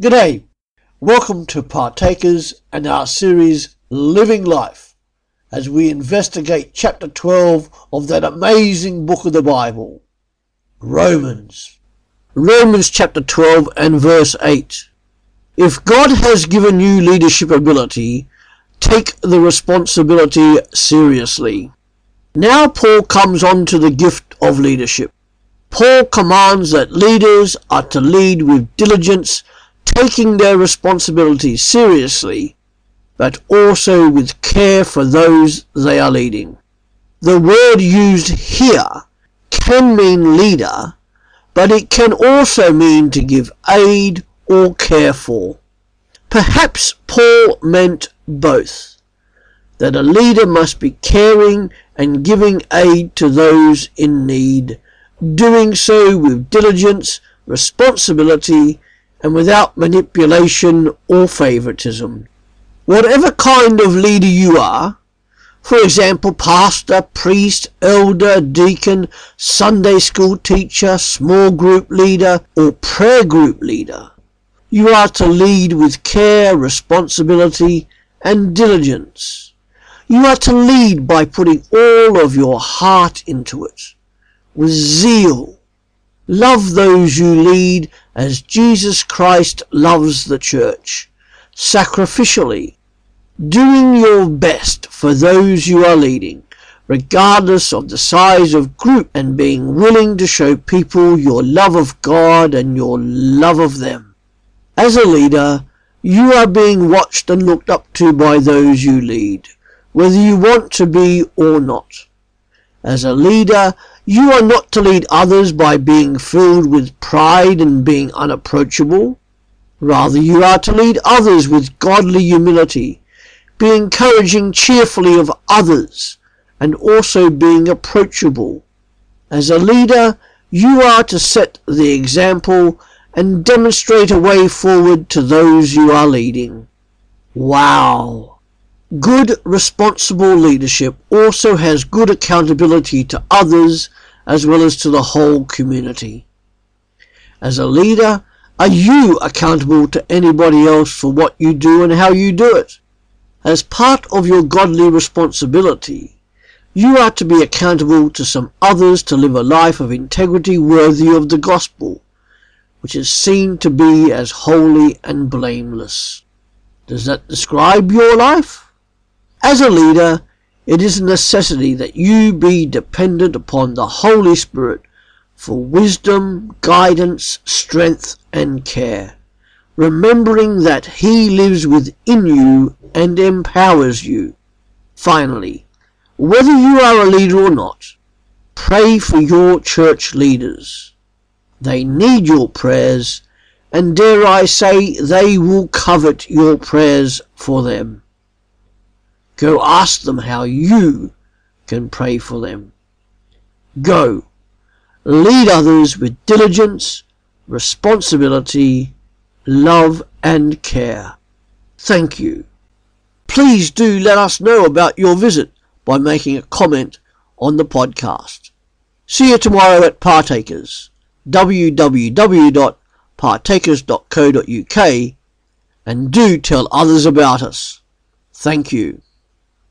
G'day. Welcome to Partakers and our series Living Life as we investigate chapter 12 of that amazing book of the Bible, Romans. Romans chapter 12 and verse 8. If God has given you leadership ability, take the responsibility seriously. Now Paul comes on to the gift of leadership. Paul commands that leaders are to lead with diligence taking their responsibilities seriously, but also with care for those they are leading. The word used here can mean leader, but it can also mean to give aid or care for. Perhaps Paul meant both, that a leader must be caring and giving aid to those in need, doing so with diligence, responsibility, and without manipulation or favoritism. Whatever kind of leader you are, for example, pastor, priest, elder, deacon, Sunday school teacher, small group leader, or prayer group leader, you are to lead with care, responsibility, and diligence. You are to lead by putting all of your heart into it, with zeal. Love those you lead as Jesus Christ loves the church, sacrificially, doing your best for those you are leading, regardless of the size of group, and being willing to show people your love of God and your love of them. As a leader, you are being watched and looked up to by those you lead, whether you want to be or not. As a leader, you are not to lead others by being filled with pride and being unapproachable. Rather, you are to lead others with godly humility, be encouraging cheerfully of others, and also being approachable. As a leader, you are to set the example and demonstrate a way forward to those you are leading. Wow! Good responsible leadership also has good accountability to others as well as to the whole community. As a leader, are you accountable to anybody else for what you do and how you do it? As part of your godly responsibility, you are to be accountable to some others to live a life of integrity worthy of the gospel, which is seen to be as holy and blameless. Does that describe your life? As a leader, it is a necessity that you be dependent upon the Holy Spirit for wisdom, guidance, strength, and care, remembering that He lives within you and empowers you. Finally, whether you are a leader or not, pray for your church leaders. They need your prayers, and dare I say, they will covet your prayers for them. Go ask them how you can pray for them. Go. Lead others with diligence, responsibility, love and care. Thank you. Please do let us know about your visit by making a comment on the podcast. See you tomorrow at Partakers. www.partakers.co.uk and do tell others about us. Thank you.